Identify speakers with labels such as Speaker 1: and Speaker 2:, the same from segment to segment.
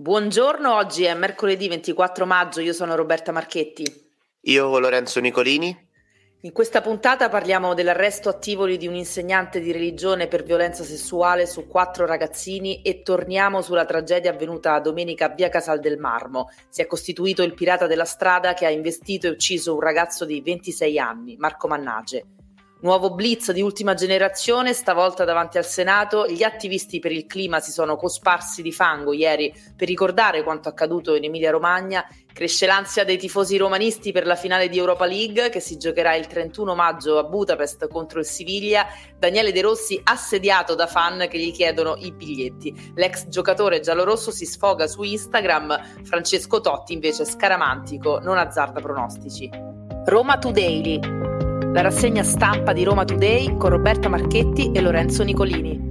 Speaker 1: Buongiorno, oggi è mercoledì 24 maggio, io sono Roberta Marchetti.
Speaker 2: Io Lorenzo Nicolini.
Speaker 1: In questa puntata parliamo dell'arresto a Tivoli di un insegnante di religione per violenza sessuale su quattro ragazzini e torniamo sulla tragedia avvenuta domenica a via Casal del Marmo. Si è costituito il pirata della strada che ha investito e ucciso un ragazzo di 26 anni, Marco Mannage. Nuovo blitz di ultima generazione, stavolta davanti al Senato. Gli attivisti per il clima si sono cosparsi di fango ieri per ricordare quanto accaduto in Emilia-Romagna. Cresce l'ansia dei tifosi romanisti per la finale di Europa League che si giocherà il 31 maggio a Budapest contro il Siviglia. Daniele De Rossi assediato da fan che gli chiedono i biglietti. L'ex giocatore giallorosso si sfoga su Instagram. Francesco Totti invece scaramantico, non azzarda pronostici. Roma Today la rassegna stampa di Roma Today con Roberta Marchetti e Lorenzo Nicolini.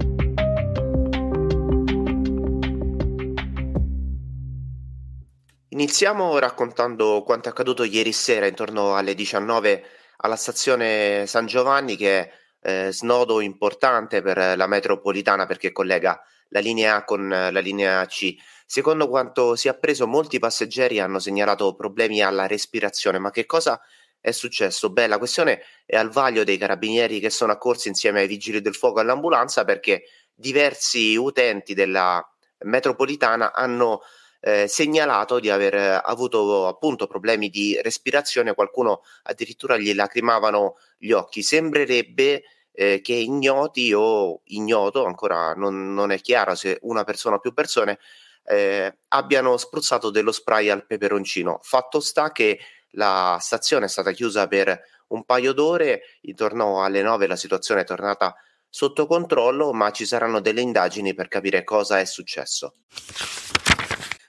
Speaker 2: Iniziamo raccontando quanto è accaduto ieri sera intorno alle 19 alla stazione San Giovanni che è eh, snodo importante per la metropolitana perché collega la linea A con la linea C. Secondo quanto si è appreso, molti passeggeri hanno segnalato problemi alla respirazione, ma che cosa è successo? Beh, la questione è al vaglio dei carabinieri che sono accorsi insieme ai vigili del fuoco e all'ambulanza perché diversi utenti della metropolitana hanno eh, segnalato di aver avuto appunto problemi di respirazione, qualcuno addirittura gli lacrimavano gli occhi. Sembrerebbe eh, che ignoti o ignoto, ancora non, non, è chiaro se una persona o più persone, eh, abbiano spruzzato dello spray al peperoncino. Fatto sta che la stazione è stata chiusa per un paio d'ore, intorno alle 9 la situazione è tornata sotto controllo, ma ci saranno delle indagini per capire cosa è successo.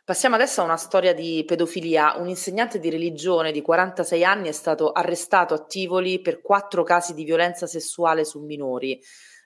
Speaker 1: Passiamo adesso a una storia di pedofilia. Un insegnante di religione di 46 anni è stato arrestato a Tivoli per quattro casi di violenza sessuale su minori.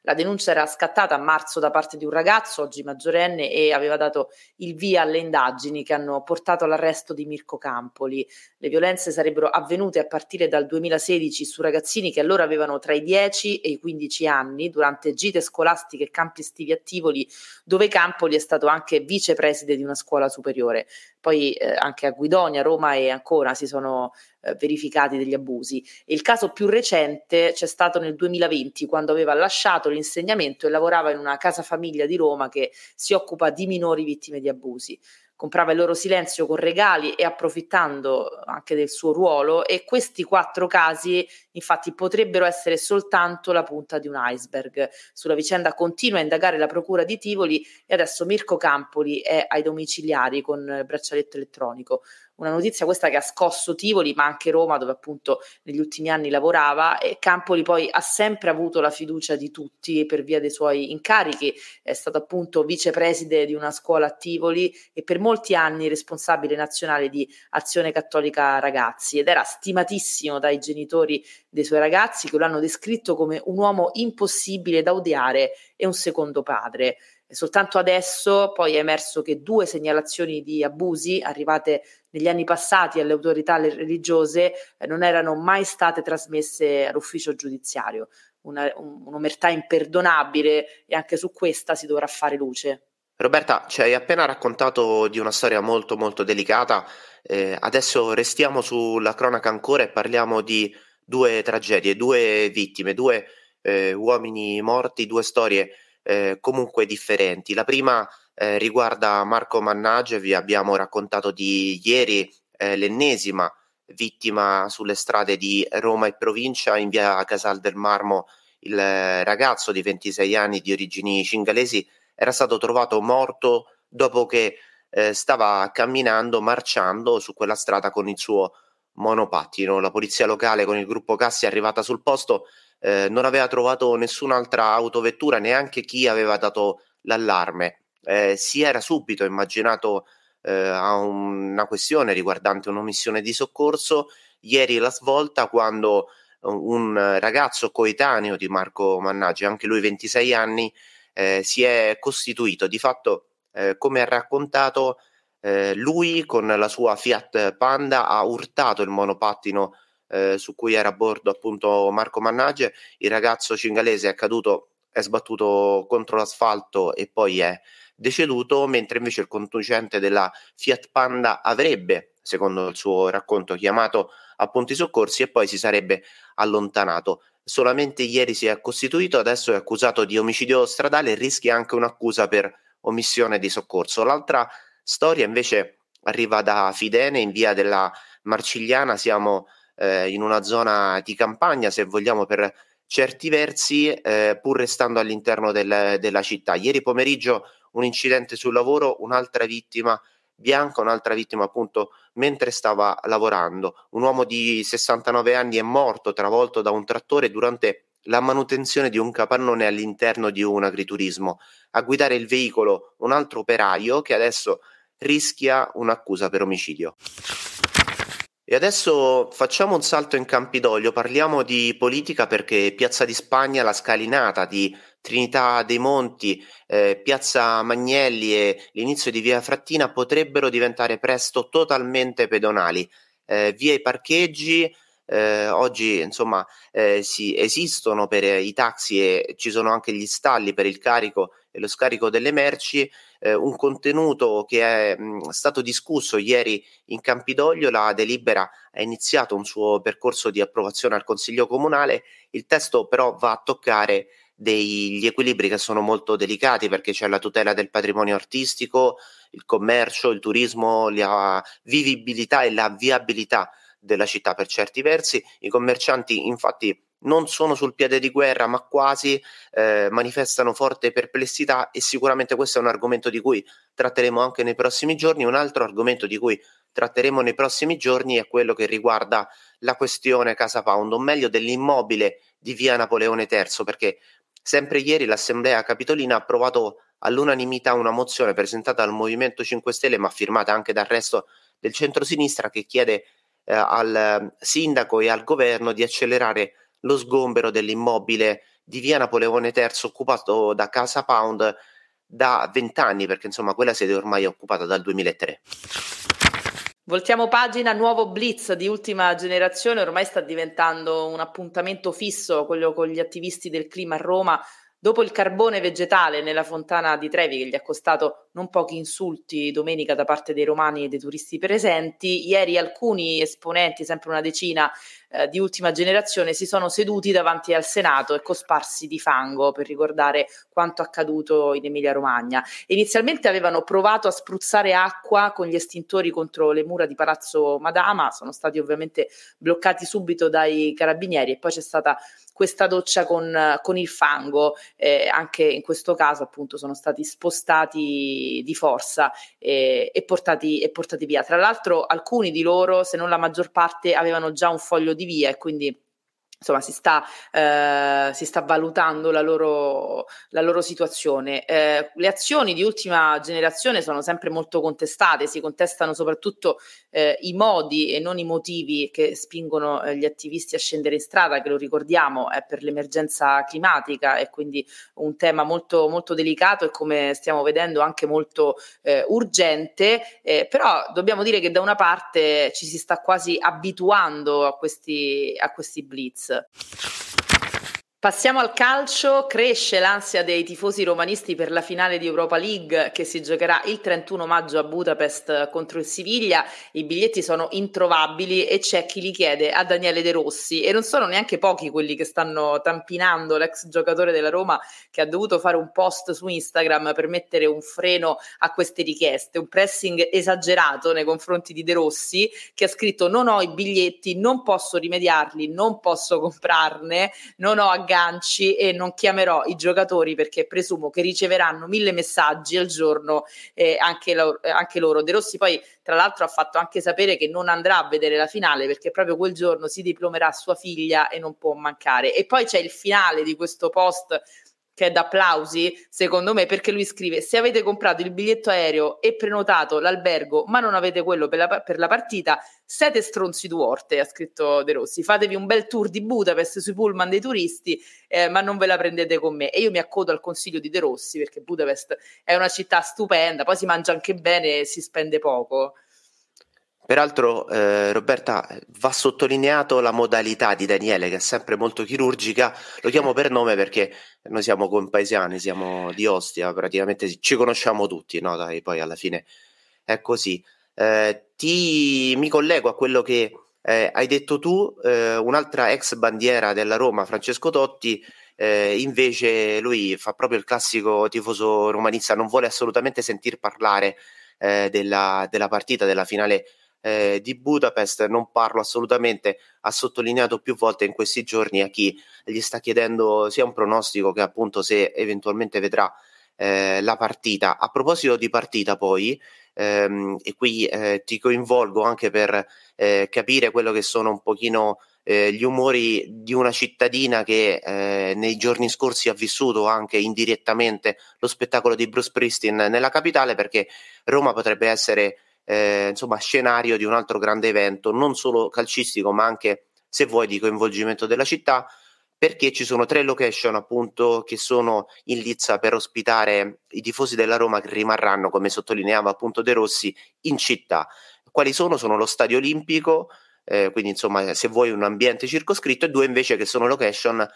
Speaker 1: La denuncia era scattata a marzo da parte di un ragazzo, oggi maggiorenne, e aveva dato il via alle indagini che hanno portato all'arresto di Mirko Campoli. Le violenze sarebbero avvenute a partire dal 2016 su ragazzini che allora avevano tra i 10 e i 15 anni durante gite scolastiche e campi estivi a Tivoli, dove Campoli è stato anche vicepreside di una scuola superiore. Poi eh, anche a Guidonia, Roma e Ancona si sono eh, verificati degli abusi. il caso più recente c'è stato nel 2020, quando aveva lasciato l'insegnamento e lavorava in una casa famiglia di Roma che si occupa di minori vittime di abusi comprava il loro silenzio con regali e approfittando anche del suo ruolo e questi quattro casi infatti potrebbero essere soltanto la punta di un iceberg. Sulla vicenda continua a indagare la procura di Tivoli e adesso Mirko Campoli è ai domiciliari con braccialetto elettronico una notizia questa che ha scosso Tivoli, ma anche Roma, dove appunto negli ultimi anni lavorava. E Campoli poi ha sempre avuto la fiducia di tutti per via dei suoi incarichi. È stato appunto vicepreside di una scuola a Tivoli e per molti anni responsabile nazionale di Azione Cattolica Ragazzi ed era stimatissimo dai genitori dei suoi ragazzi che lo hanno descritto come un uomo impossibile da odiare e un secondo padre. Soltanto adesso poi è emerso che due segnalazioni di abusi arrivate negli anni passati alle autorità religiose eh, non erano mai state trasmesse all'ufficio giudiziario. Una, un, un'omertà imperdonabile e anche su questa si dovrà fare luce.
Speaker 2: Roberta, ci hai appena raccontato di una storia molto molto delicata, eh, adesso restiamo sulla cronaca ancora e parliamo di due tragedie, due vittime, due eh, uomini morti, due storie eh, comunque differenti. La prima eh, riguarda Marco Mannage, vi abbiamo raccontato di ieri eh, l'ennesima vittima sulle strade di Roma e provincia in via Casal del Marmo. Il ragazzo di 26 anni di origini cingalesi era stato trovato morto dopo che eh, stava camminando, marciando su quella strada con il suo monopattino. La polizia locale con il gruppo Cassi è arrivata sul posto eh, non aveva trovato nessun'altra autovettura, neanche chi aveva dato l'allarme. Eh, si era subito immaginato eh, a una questione riguardante un'omissione di soccorso. Ieri la svolta quando un ragazzo coetaneo di Marco Mannaggi, anche lui 26 anni, eh, si è costituito. Di fatto, eh, come ha raccontato, eh, lui con la sua Fiat Panda ha urtato il monopattino eh, su cui era a bordo appunto Marco Mannage, il ragazzo cingalese è caduto, è sbattuto contro l'asfalto e poi è deceduto, mentre invece il conducente della Fiat Panda avrebbe, secondo il suo racconto, chiamato a punti soccorsi e poi si sarebbe allontanato. Solamente ieri si è costituito, adesso è accusato di omicidio stradale e rischia anche un'accusa per omissione di soccorso. L'altra storia invece arriva da Fidene in via della Marcigliana, siamo eh, in una zona di campagna, se vogliamo, per certi versi, eh, pur restando all'interno del, della città. Ieri pomeriggio un incidente sul lavoro, un'altra vittima bianca, un'altra vittima appunto mentre stava lavorando. Un uomo di 69 anni è morto travolto da un trattore durante la manutenzione di un capannone all'interno di un agriturismo. A guidare il veicolo un altro operaio che adesso rischia un'accusa per omicidio. E adesso facciamo un salto in Campidoglio, parliamo di politica perché Piazza di Spagna, la scalinata di Trinità dei Monti, eh, Piazza Magnelli e l'inizio di Via Frattina potrebbero diventare presto totalmente pedonali. Eh, via i parcheggi, eh, oggi insomma eh, si esistono per i taxi e ci sono anche gli stalli per il carico e lo scarico delle merci, eh, un contenuto che è mh, stato discusso ieri in Campidoglio, la delibera ha iniziato un suo percorso di approvazione al Consiglio Comunale, il testo però va a toccare degli equilibri che sono molto delicati perché c'è la tutela del patrimonio artistico, il commercio, il turismo, la vivibilità e la viabilità della città per certi versi. I commercianti infatti non sono sul piede di guerra, ma quasi eh, manifestano forte perplessità e sicuramente questo è un argomento di cui tratteremo anche nei prossimi giorni. Un altro argomento di cui tratteremo nei prossimi giorni è quello che riguarda la questione Casa Pound, o meglio dell'immobile di via Napoleone III, perché sempre ieri l'Assemblea Capitolina ha approvato all'unanimità una mozione presentata dal Movimento 5 Stelle, ma firmata anche dal resto del centro-sinistra, che chiede eh, al eh, sindaco e al governo di accelerare lo sgombero dell'immobile di via Napoleone III occupato da Casa Pound da vent'anni, perché insomma quella sede ormai è occupata dal 2003.
Speaker 1: Voltiamo pagina, nuovo blitz di ultima generazione, ormai sta diventando un appuntamento fisso quello con gli attivisti del clima a Roma Dopo il carbone vegetale nella fontana di Trevi, che gli ha costato non pochi insulti domenica da parte dei romani e dei turisti presenti, ieri alcuni esponenti, sempre una decina eh, di ultima generazione, si sono seduti davanti al Senato e cosparsi di fango per ricordare quanto accaduto in Emilia-Romagna. Inizialmente avevano provato a spruzzare acqua con gli estintori contro le mura di Palazzo Madama, sono stati ovviamente bloccati subito dai carabinieri e poi c'è stata questa doccia con, con il fango, eh, anche in questo caso appunto sono stati spostati di forza eh, e, portati, e portati via. Tra l'altro alcuni di loro, se non la maggior parte, avevano già un foglio di via e quindi insomma si sta, eh, si sta valutando la loro, la loro situazione. Eh, le azioni di ultima generazione sono sempre molto contestate, si contestano soprattutto eh, i modi e non i motivi che spingono eh, gli attivisti a scendere in strada, che lo ricordiamo è per l'emergenza climatica e quindi un tema molto, molto delicato e come stiamo vedendo anche molto eh, urgente, eh, però dobbiamo dire che da una parte ci si sta quasi abituando a questi, a questi blitz. 着。Passiamo al calcio, cresce l'ansia dei tifosi romanisti per la finale di Europa League che si giocherà il 31 maggio a Budapest contro il Siviglia. I biglietti sono introvabili e c'è chi li chiede a Daniele De Rossi. E non sono neanche pochi quelli che stanno tampinando l'ex giocatore della Roma che ha dovuto fare un post su Instagram per mettere un freno a queste richieste, un pressing esagerato nei confronti di De Rossi che ha scritto non ho i biglietti, non posso rimediarli, non posso comprarne, non ho agganci agganci e non chiamerò i giocatori perché presumo che riceveranno mille messaggi al giorno eh, anche, lo, anche loro. De Rossi poi tra l'altro ha fatto anche sapere che non andrà a vedere la finale perché proprio quel giorno si diplomerà sua figlia e non può mancare. E poi c'è il finale di questo post che è da applausi, secondo me, perché lui scrive: Se avete comprato il biglietto aereo e prenotato l'albergo, ma non avete quello per la, per la partita, siete stronzi duorte, ha scritto De Rossi. Fatevi un bel tour di Budapest sui pullman dei turisti, eh, ma non ve la prendete con me. E io mi accodo al consiglio di De Rossi perché Budapest è una città stupenda, poi si mangia anche bene e si spende poco.
Speaker 2: Peraltro, eh, Roberta, va sottolineato la modalità di Daniele, che è sempre molto chirurgica. Lo chiamo per nome perché noi siamo compaesiani, siamo di Ostia, praticamente ci conosciamo tutti, no? Dai, poi alla fine è così. Eh, ti, mi collego a quello che eh, hai detto tu, eh, un'altra ex bandiera della Roma, Francesco Totti, eh, invece lui fa proprio il classico tifoso romanista, non vuole assolutamente sentir parlare eh, della, della partita, della finale eh, di Budapest, non parlo assolutamente, ha sottolineato più volte in questi giorni a chi gli sta chiedendo sia un pronostico che appunto se eventualmente vedrà eh, la partita. A proposito di partita poi, ehm, e qui eh, ti coinvolgo anche per eh, capire quello che sono un pochino eh, gli umori di una cittadina che eh, nei giorni scorsi ha vissuto anche indirettamente lo spettacolo di Bruce Pristin nella capitale perché Roma potrebbe essere eh, insomma, scenario di un altro grande evento, non solo calcistico, ma anche, se vuoi, di coinvolgimento della città, perché ci sono tre location appunto che sono in lizza per ospitare i tifosi della Roma che rimarranno, come sottolineava appunto De Rossi, in città. Quali sono? Sono lo Stadio Olimpico, eh, quindi insomma se vuoi un ambiente circoscritto, e due invece che sono location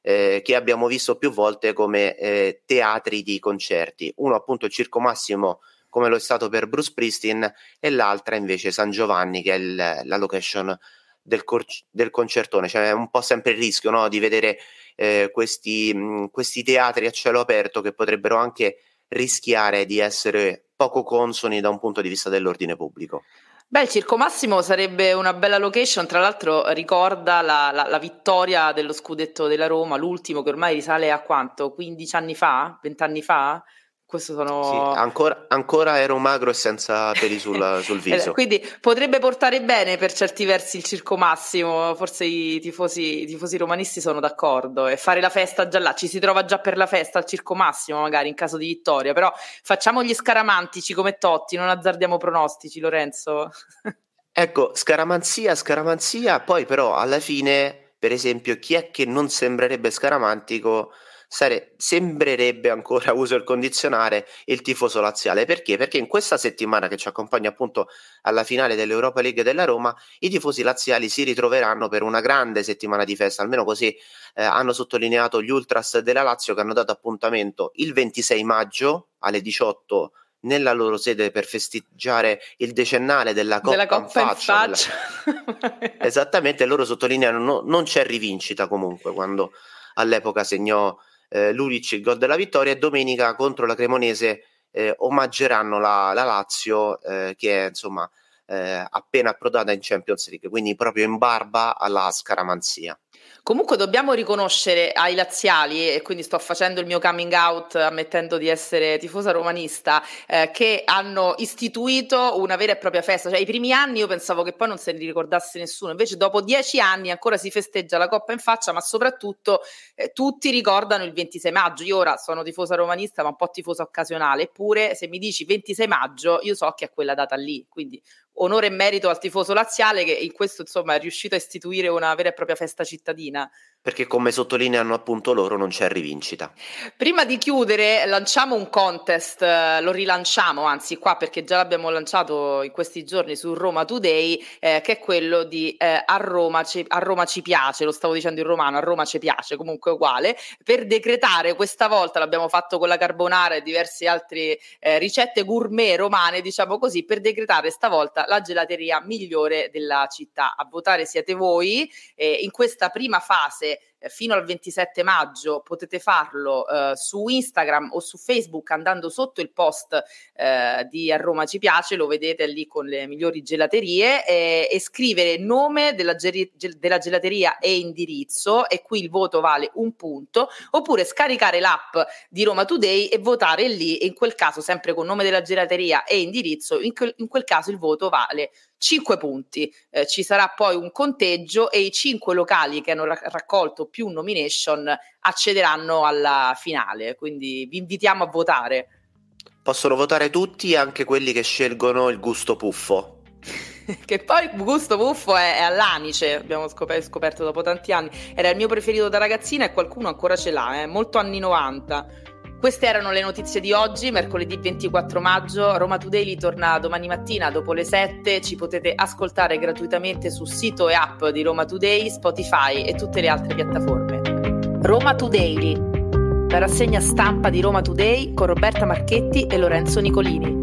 Speaker 2: eh, che abbiamo visto più volte come eh, teatri di concerti. Uno appunto il Circo Massimo come lo è stato per Bruce Pristin, e l'altra invece San Giovanni, che è il, la location del, cor- del, concertone. Cioè, è un po' sempre il rischio no? di vedere eh, questi, mh, questi teatri a cielo aperto che potrebbero anche rischiare di essere poco consoni da un punto di vista dell'ordine pubblico.
Speaker 1: Beh, il Circo Massimo sarebbe una bella location, tra l'altro ricorda la, la, la, vittoria dello scudetto della Roma, l'ultimo che ormai risale a quanto? 15 anni fa? 20 anni fa? Questo sono...
Speaker 2: Sì, ancora, ancora, ero magro e senza peli sul, sul viso.
Speaker 1: Quindi potrebbe portare bene per certi versi il Circo Massimo, forse i tifosi, i tifosi, romanisti sono d'accordo e fare la festa già là, ci si trova già per la festa al Circo Massimo magari in caso di vittoria, però facciamo gli scaramantici come Totti, non azzardiamo pronostici Lorenzo.
Speaker 2: ecco, scaramanzia, scaramanzia, poi però alla fine, per esempio, chi è che non sembrerebbe scaramantico sare- sembrerebbe ancora, uso il condizionare, il tifoso laziale. Perché? Perché in questa settimana che ci accompagna appunto alla finale dell'Europa League della Roma, i tifosi laziali si ritroveranno per una grande settimana di festa, almeno così eh, hanno sottolineato gli Ultras della Lazio che hanno dato appuntamento il 26 maggio alle 18 nella loro sede per festeggiare il decennale della Coppa,
Speaker 1: della Coppa in faccia. In faccia.
Speaker 2: Della... Esattamente, loro sottolineano no, non c'è rivincita comunque quando all'epoca segnò eh, Lulic il gol della vittoria e domenica contro la Cremonese eh, omaggeranno la, la Lazio eh, che è insomma eh, appena approdata in Champions League, quindi proprio in barba alla scaramanzia.
Speaker 1: Comunque dobbiamo riconoscere ai laziali, e quindi sto facendo il mio coming out ammettendo di essere tifosa romanista, eh, che hanno istituito una vera e propria festa. Cioè, i primi anni io pensavo che poi non se ne ricordasse nessuno, invece dopo dieci anni ancora si festeggia la Coppa in faccia, ma soprattutto eh, tutti ricordano il 26 maggio. Io ora sono tifosa romanista, ma un po' tifosa occasionale, eppure se mi dici 26 maggio, io so che è quella data lì, quindi onore e merito al tifoso laziale che in questo insomma è riuscito a istituire una vera e propria festa cittadina.
Speaker 2: Perché come sottolineano appunto loro non c'è rivincita.
Speaker 1: Prima di chiudere lanciamo un contest, eh, lo rilanciamo anzi qua perché già l'abbiamo lanciato in questi giorni su Roma Today eh, che è quello di eh, a, Roma ci, a Roma ci piace, lo stavo dicendo in romano, a Roma ci piace comunque uguale, per decretare questa volta l'abbiamo fatto con la carbonara e diverse altre eh, ricette gourmet romane diciamo così, per decretare stavolta la gelateria migliore della città. A votare siete voi. Eh, in questa prima fase eh, fino al 27 maggio potete farlo eh, su Instagram o su Facebook andando sotto il post eh, di A Roma ci piace, lo vedete lì con le migliori gelaterie e, e scrivere nome della, geri- della, gelateria e indirizzo e qui il voto vale un punto oppure scaricare l'app di Roma Today e votare lì e in quel caso sempre con nome della gelateria e indirizzo in, quel, in quel caso il voto vale 5 punti. Eh, ci sarà poi un conteggio e i 5 locali che hanno ra- raccolto più nomination accederanno alla finale, quindi vi invitiamo a votare.
Speaker 2: Possono votare tutti, anche quelli che scelgono il gusto puffo.
Speaker 1: che poi il gusto puffo è, è all'anice, abbiamo scoperto, scoperto, dopo tanti anni. Era il mio preferito da ragazzina e qualcuno ancora ce l'ha, è eh? molto anni 90. Queste erano le notizie di oggi, mercoledì 24 maggio. Roma Today torna domani mattina dopo le 7. Ci potete ascoltare gratuitamente sul sito e app di Roma Today, Spotify e tutte le altre piattaforme. Roma Today, la rassegna stampa di Roma Today con Roberta Marchetti e Lorenzo Nicolini.